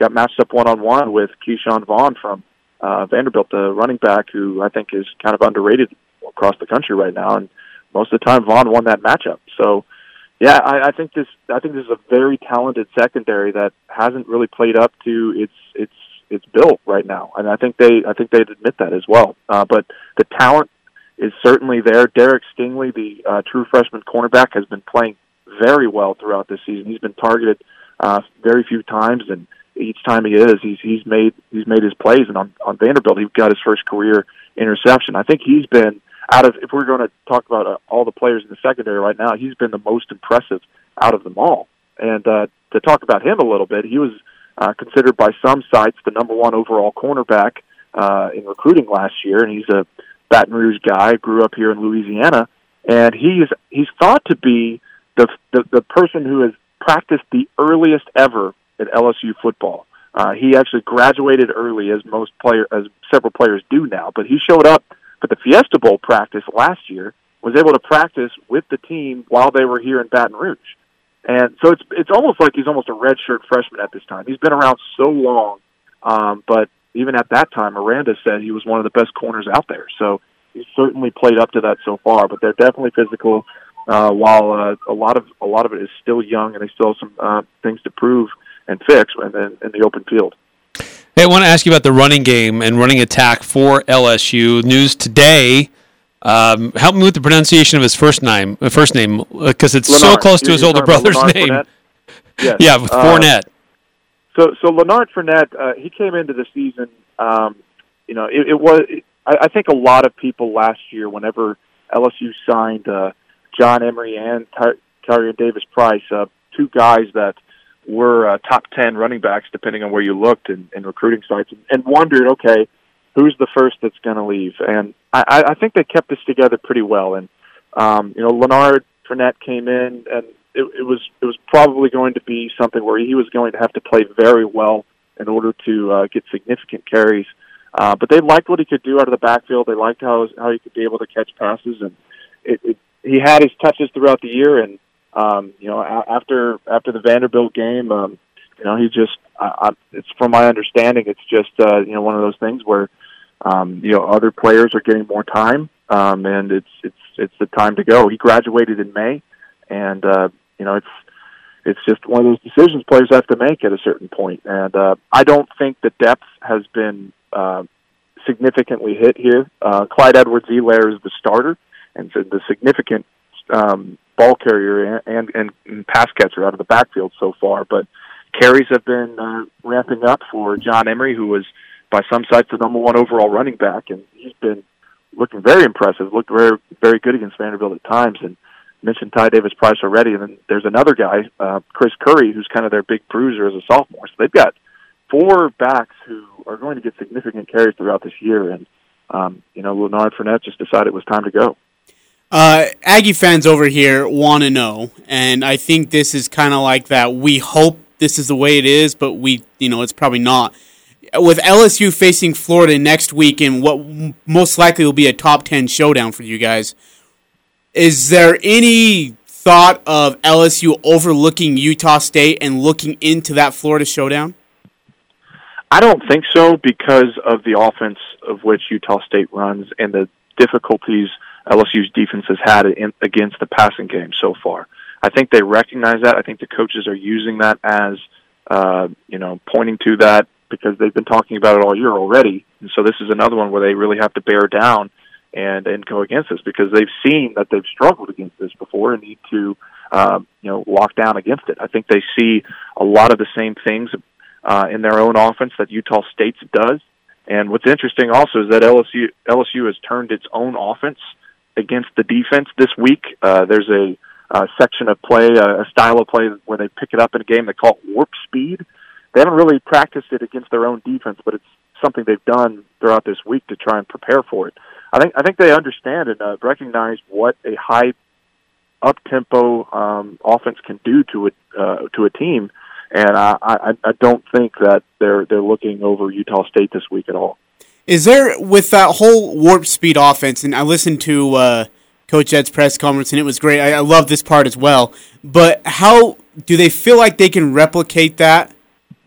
got matched up one-on-one with Ke'Shawn Vaughn from uh, Vanderbilt, the running back, who I think is kind of underrated across the country right now. And most of the time, Vaughn won that matchup. So, yeah, I, I think this I think this is a very talented secondary that hasn't really played up to its its its bill right now, and I think they I think they'd admit that as well. Uh, but the talent is certainly there. Derek Stingley, the uh, true freshman cornerback, has been playing very well throughout this season. He's been targeted uh, very few times, and each time he is, he's he's made he's made his plays. And on on Vanderbilt, he got his first career interception. I think he's been out of if we're going to talk about uh, all the players in the secondary right now, he's been the most impressive out of them all. And uh, to talk about him a little bit, he was uh, considered by some sites the number one overall cornerback uh, in recruiting last year, and he's a Baton Rouge guy, grew up here in Louisiana, and he's he's thought to be the the, the person who has practiced the earliest ever at LSU football. Uh, he actually graduated early, as most player as several players do now. But he showed up for the Fiesta Bowl practice last year. Was able to practice with the team while they were here in Baton Rouge, and so it's it's almost like he's almost a redshirt freshman at this time. He's been around so long, um, but even at that time, Aranda said he was one of the best corners out there. So he's certainly played up to that so far. But they're definitely physical. Uh, while uh, a lot of a lot of it is still young, and they still have some uh, things to prove and fix in, in, in the open field. Hey, I want to ask you about the running game and running attack for LSU. News today. Um, help me with the pronunciation of his first name. Uh, first name, because uh, it's so close to his older brother's name. Yes. Yeah, with Fournette. So, so Lanard Fournette, uh, he came into the season. Um, you know, it, it was. I, I think a lot of people last year, whenever LSU signed uh, John Emery and Ty- Tyrion Davis Price, uh, two guys that were uh, top ten running backs, depending on where you looked in, in recruiting sites, and, and wondered, okay, who's the first that's going to leave? And I, I think they kept this together pretty well. And um, you know, Lanard Fournette came in, and it, it was it was probably going to be something where he was going to have to play very well in order to uh, get significant carries. Uh, but they liked what he could do out of the backfield. They liked how how he could be able to catch passes, and it, it, he had his touches throughout the year. And um, you know, after after the Vanderbilt game, um, you know, he just I, I, it's from my understanding, it's just uh, you know one of those things where um, you know other players are getting more time, um, and it's it's it's the time to go. He graduated in May, and uh, you know, it's it's just one of those decisions players have to make at a certain point. And uh, I don't think the depth has been uh, significantly hit here. Uh, Clyde Edwards-Helaire is the starter and the significant um, ball carrier and, and, and pass catcher out of the backfield so far. But carries have been uh, ramping up for John Emery, who was by some sites the number one overall running back, and he's been looking very impressive. Looked very very good against Vanderbilt at times, and mentioned Ty Davis Price already, and then there's another guy, uh, Chris Curry, who's kind of their big bruiser as a sophomore. So they've got four backs who are going to get significant carries throughout this year, and um, you know, Lanard Fournette just decided it was time to go. Uh, Aggie fans over here want to know, and I think this is kind of like that. We hope this is the way it is, but we, you know, it's probably not. With LSU facing Florida next week in what most likely will be a top 10 showdown for you guys, is there any thought of LSU overlooking Utah State and looking into that Florida showdown? I don't think so because of the offense of which Utah State runs and the difficulties LSU's defense has had in, against the passing game so far. I think they recognize that. I think the coaches are using that as, uh, you know, pointing to that because they've been talking about it all year already. And so this is another one where they really have to bear down and and go against this because they've seen that they've struggled against this before and need to um, you know lock down against it. I think they see a lot of the same things uh, in their own offense that Utah State's does. And what's interesting also is that LSU LSU has turned its own offense against the defense this week. Uh, there's a, a section of play, a, a style of play where they pick it up in a game they call it warp speed. They haven't really practiced it against their own defense, but it's something they've done throughout this week to try and prepare for it. I think I think they understand and uh, recognize what a high up tempo um, offense can do to a uh, to a team. And I, I, I don't think that they're they're looking over Utah State this week at all. Is there with that whole warp speed offense? And I listened to uh, Coach Ed's press conference, and it was great. I, I love this part as well. But how do they feel like they can replicate that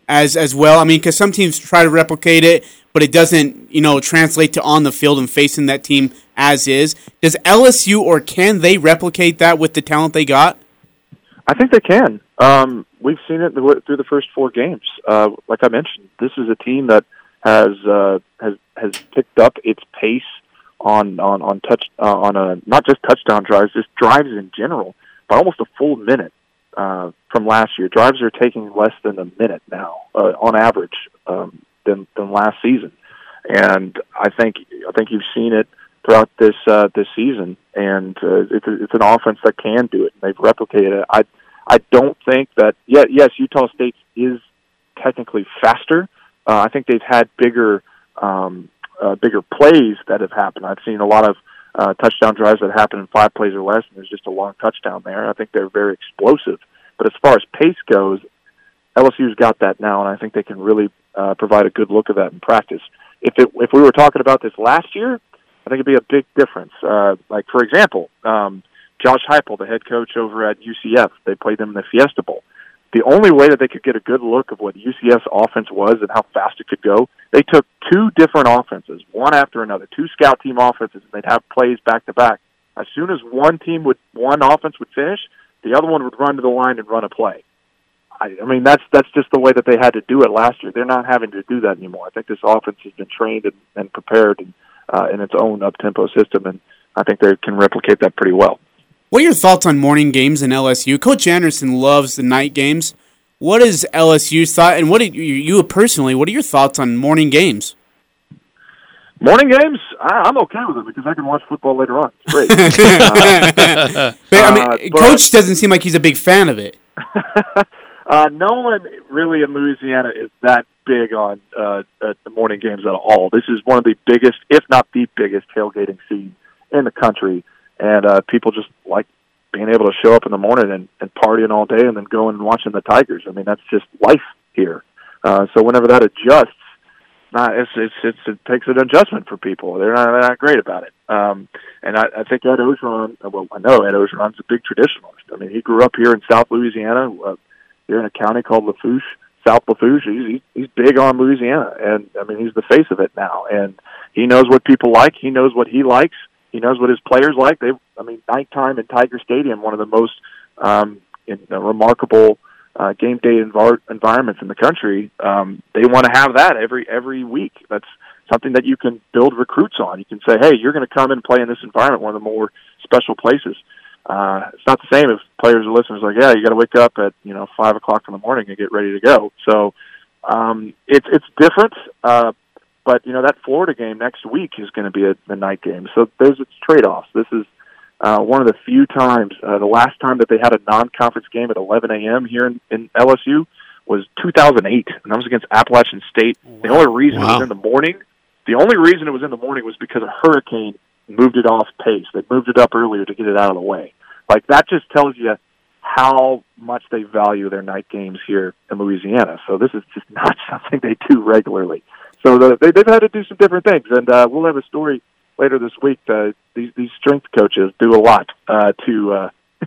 as as well? I mean, because some teams try to replicate it, but it doesn't, you know, translate to on the field and facing that team as is. Does LSU or can they replicate that with the talent they got? I think they can. Um, we've seen it through the first four games. Uh, like I mentioned, this is a team that has uh, has has picked up its pace on on on touch uh, on a not just touchdown drives, just drives in general, by almost a full minute uh, from last year. Drives are taking less than a minute now uh, on average um, than than last season, and I think I think you've seen it throughout this uh, this season, and uh, it's it's an offense that can do it. They've replicated it. I I don't think that yet. Yes, Utah State is technically faster. Uh, I think they've had bigger um, uh, bigger plays that have happened. I've seen a lot of uh, touchdown drives that happen in five plays or less, and there's just a long touchdown there. I think they're very explosive. But as far as pace goes, LSU's got that now, and I think they can really uh, provide a good look of that in practice. If it if we were talking about this last year, I think it'd be a big difference. Uh, like for example, um, Josh Heupel, the head coach over at UCF, they played them in the Fiesta Bowl. The only way that they could get a good look of what UCF's offense was and how fast it could go, they took two different offenses, one after another, two scout team offenses, and they'd have plays back to back. As soon as one team would, one offense would finish, the other one would run to the line and run a play. I, I mean, that's that's just the way that they had to do it last year. They're not having to do that anymore. I think this offense has been trained and, and prepared and, uh, in its own up tempo system, and I think they can replicate that pretty well. What are your thoughts on morning games in LSU? Coach Anderson loves the night games. What is LSU's thought, and what you, you personally? What are your thoughts on morning games? Morning games, I, am okay with it because I can watch football later on. It's great. uh, but, I mean, uh, but, Coach doesn't seem like he's a big fan of it. uh, no one really in Louisiana is that big on uh, the morning games at all. This is one of the biggest, if not the biggest, tailgating scene in the country and uh, people just like being able to show up in the morning and, and partying all day and then going and watching the Tigers. I mean, that's just life here. Uh, so whenever that adjusts, not it's, it's it's it takes an adjustment for people. They're not they're not great about it. Um, and I, I think Ed Orgeron, well, I know Ed Orgeron's a big traditionalist. I mean, he grew up here in South Louisiana, uh, here in a county called Lafourche, South Lafourche. He's he's big on Louisiana, and I mean, he's the face of it now. And he knows what people like. He knows what he likes he knows what his players like. They, I mean, nighttime in Tiger Stadium, one of the most um, in, uh, remarkable uh, game day envar- environments in the country. Um, they want to have that every every week. That's something that you can build recruits on. You can say, hey, you're going to come and play in this environment, one of the more special places. Uh, it's not the same if players or listeners like, yeah, you got to wake up at you know five o'clock in the morning and get ready to go. So um, it's it's different. Uh, but you know that Florida game next week is going to be a, a night game, so there's its trade-offs. This is uh, one of the few times. Uh, the last time that they had a non-conference game at 11 a.m. here in, in LSU was 2008, and that was against Appalachian State. Wow. The only reason wow. it was in the morning, the only reason it was in the morning was because a hurricane moved it off pace. They moved it up earlier to get it out of the way. Like that just tells you how much they value their night games here in Louisiana. So this is just not something they do regularly. So the, they, they've had to do some different things, and uh, we'll have a story later this week. Uh, these these strength coaches do a lot uh, to uh,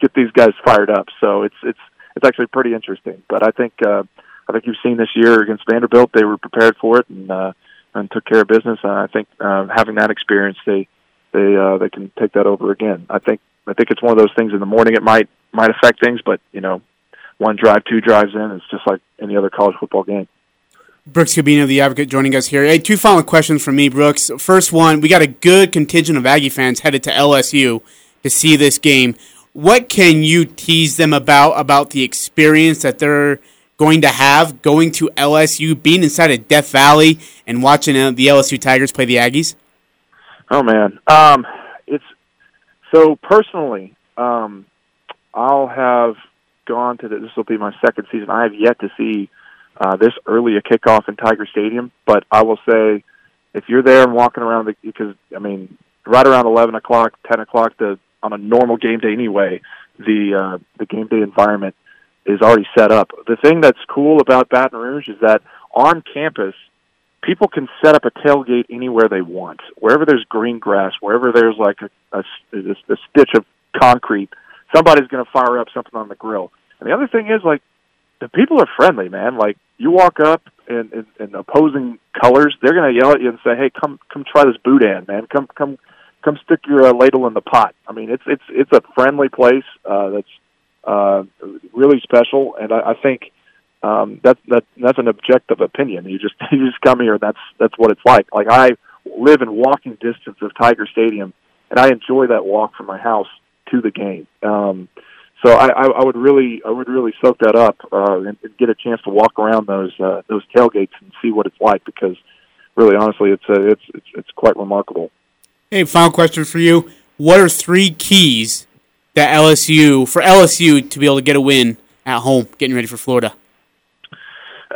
get these guys fired up. So it's it's it's actually pretty interesting. But I think uh, I think you've seen this year against Vanderbilt, they were prepared for it and uh, and took care of business. And I think uh, having that experience, they they uh, they can take that over again. I think I think it's one of those things in the morning. It might might affect things, but you know, one drive, two drives in, it's just like any other college football game. Brooks Kubena, the advocate, joining us here. Hey, two final questions from me, Brooks. First one, we got a good contingent of Aggie fans headed to LSU to see this game. What can you tease them about about the experience that they're going to have going to LSU, being inside of Death Valley and watching uh, the LSU Tigers play the Aggies? Oh man, um, it's so personally. Um, I'll have gone to the, this. Will be my second season. I have yet to see uh, this early a kickoff in Tiger Stadium. But I will say, if you're there and walking around, the, because I mean, right around 11 o'clock, 10 o'clock, the on a normal game day anyway, the uh, the game day environment is already set up. The thing that's cool about Baton Rouge is that on campus, people can set up a tailgate anywhere they want. Wherever there's green grass, wherever there's like a, a, a stitch of concrete, somebody's going to fire up something on the grill. And the other thing is like the people are friendly, man. Like you walk up in, in, in opposing colors, they're to yell at you and say, "Hey, come come try this boudin, man. Come come come stick your uh, ladle in the pot." I mean, it's it's it's a friendly place uh, that's uh, really special, and I, I think um, that that that's an objective opinion. You just you just come here, that's that's what it's like. Like I live in walking distance of Tiger Stadium, and I enjoy that walk from my house to the game. Um, so I, I, I would really I would really soak that up uh, and, and get a chance to walk around those uh, those tailgates and see what it's like because really honestly it's uh, it's it's it's quite remarkable. Hey, final question for you: What are three keys that LSU for LSU to be able to get a win at home, getting ready for Florida?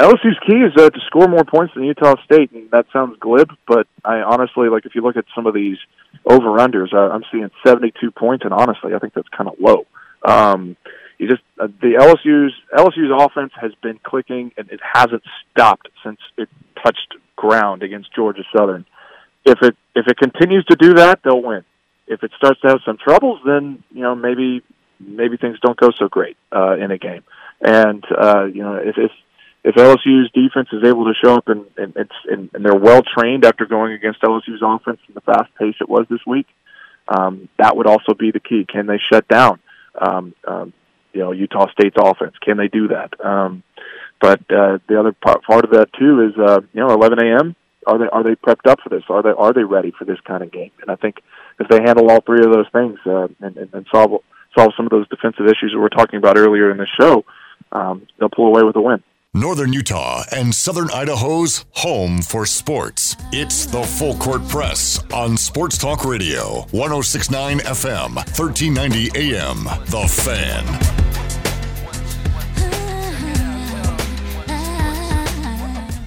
LSU's key is uh, to score more points than Utah State, and that sounds glib, but I honestly like if you look at some of these over unders, uh, I'm seeing 72 points, and honestly, I think that's kind of low. Um, you just uh, the LSU's LSU's offense has been clicking, and it hasn't stopped since it touched ground against Georgia Southern. If it if it continues to do that, they'll win. If it starts to have some troubles, then you know maybe maybe things don't go so great uh, in a game. And uh, you know if, if if LSU's defense is able to show up and, and it's and, and they're well trained after going against LSU's offense in the fast pace it was this week, um, that would also be the key. Can they shut down, um, um, you know, Utah State's offense? Can they do that? Um, but uh, the other part, part of that too is, uh, you know, 11 a.m. Are they are they prepped up for this? Are they are they ready for this kind of game? And I think if they handle all three of those things uh, and, and, and solve solve some of those defensive issues that we are talking about earlier in the show, um, they'll pull away with a win. Northern Utah and Southern Idaho's home for sports. It's the Full Court Press on Sports Talk Radio, 1069 FM, 1390 AM. The Fan.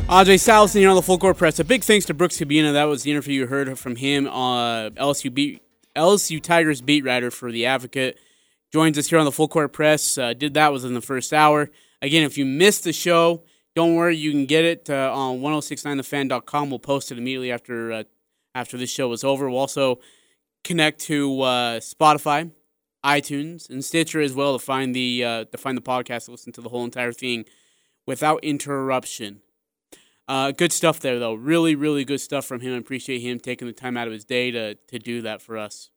Ajay Salvesen here on the Full Court Press. A big thanks to Brooks Kubena. That was the interview you heard from him, uh, LSU beat LSU Tigers beat writer for the Advocate. Joins us here on the Full Court Press. Uh, did that was in the first hour. Again, if you missed the show, don't worry, you can get it uh, on 1069thefan.com. We'll post it immediately after uh, after this show is over. We'll also connect to uh, Spotify, iTunes, and Stitcher as well to find the uh, to find the podcast, to listen to the whole entire thing without interruption. Uh, good stuff there, though. Really, really good stuff from him. I appreciate him taking the time out of his day to to do that for us.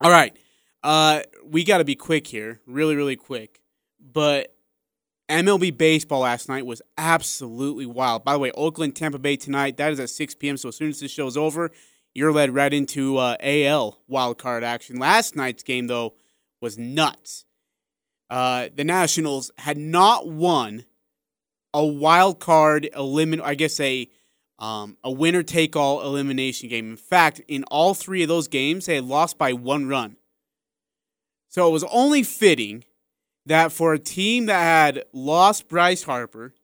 All right, uh, we got to be quick here, really, really quick. But MLB baseball last night was absolutely wild. By the way, Oakland Tampa Bay tonight. That is at 6 p.m. So as soon as this show is over, you're led right into uh, AL wild card action. Last night's game though was nuts. Uh, the Nationals had not won a wild card elimin. I guess a um, a winner take all elimination game. In fact, in all three of those games, they had lost by one run. So it was only fitting that for a team that had lost Bryce Harper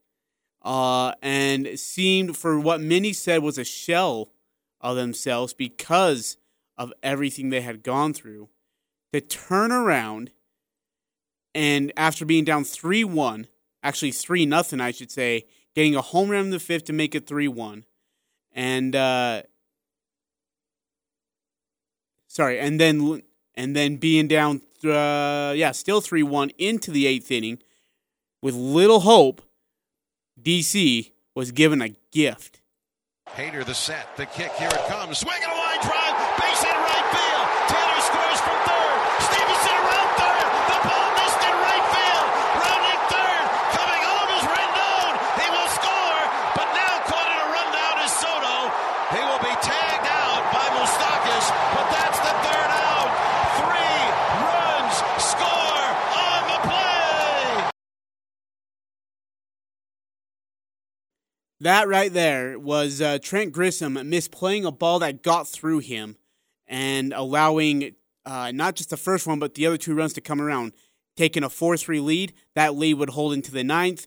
uh, and seemed, for what many said, was a shell of themselves because of everything they had gone through, to turn around and after being down 3 1, actually 3 nothing, I should say, getting a home run in the fifth to make it 3 1. And, uh, sorry, and then and then being down, uh, yeah, still 3 1 into the eighth inning with little hope, DC was given a gift. Hader, the set, the kick, here it comes. Swing That right there was uh, Trent Grisham misplaying a ball that got through him and allowing uh, not just the first one, but the other two runs to come around. Taking a 4 3 lead, that lead would hold into the ninth.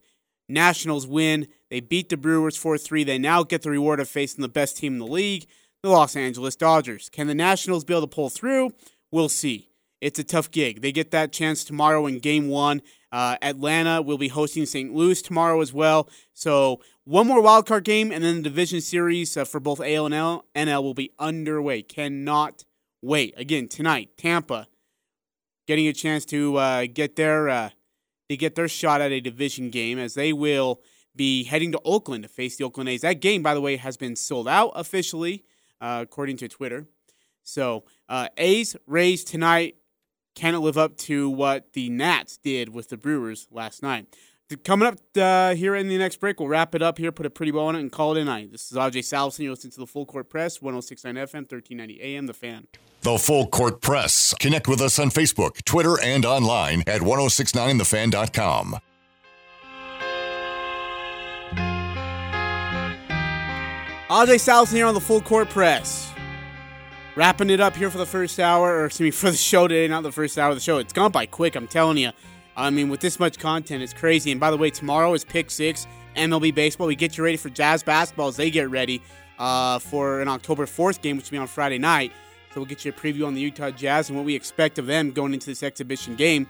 Nationals win. They beat the Brewers 4 3. They now get the reward of facing the best team in the league, the Los Angeles Dodgers. Can the Nationals be able to pull through? We'll see. it's a tough gig. They get that chance tomorrow in game one. Uh, Atlanta will be hosting St. Louis tomorrow as well. So one more wild card game, and then the division series uh, for both AL and L, NL will be underway. Cannot wait. Again tonight, Tampa getting a chance to uh, get their uh, to get their shot at a division game as they will be heading to Oakland to face the Oakland A's. That game, by the way, has been sold out officially, uh, according to Twitter. So uh, A's Rays tonight cannot live up to what the Nats did with the Brewers last night. Coming up uh, here in the next break, we'll wrap it up here, put a pretty bow on it, and call it a night. This is Ajay Salvesen. You're listening to the Full Court Press, 1069 FM, 1390 AM, The Fan. The Full Court Press. Connect with us on Facebook, Twitter, and online at 1069thefan.com. Ajay Salvesen here on the Full Court Press. Wrapping it up here for the first hour, or excuse me, for the show today, not the first hour of the show. It's gone by quick, I'm telling you. I mean, with this much content, it's crazy. And by the way, tomorrow is Pick Six, MLB Baseball. We get you ready for Jazz basketball as they get ready uh, for an October 4th game, which will be on Friday night. So we'll get you a preview on the Utah Jazz and what we expect of them going into this exhibition game.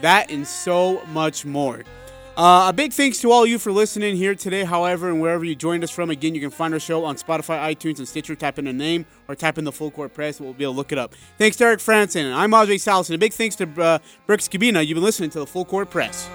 That and so much more. Uh, a big thanks to all you for listening here today, however, and wherever you joined us from. Again, you can find our show on Spotify, iTunes, and Stitcher. Type in a name or type in the Full Court Press, we'll be able to look it up. Thanks to Eric Frandsen. I'm Ajay Salvesen. A big thanks to uh, Brooks Kubena. You've been listening to the Full Court Press.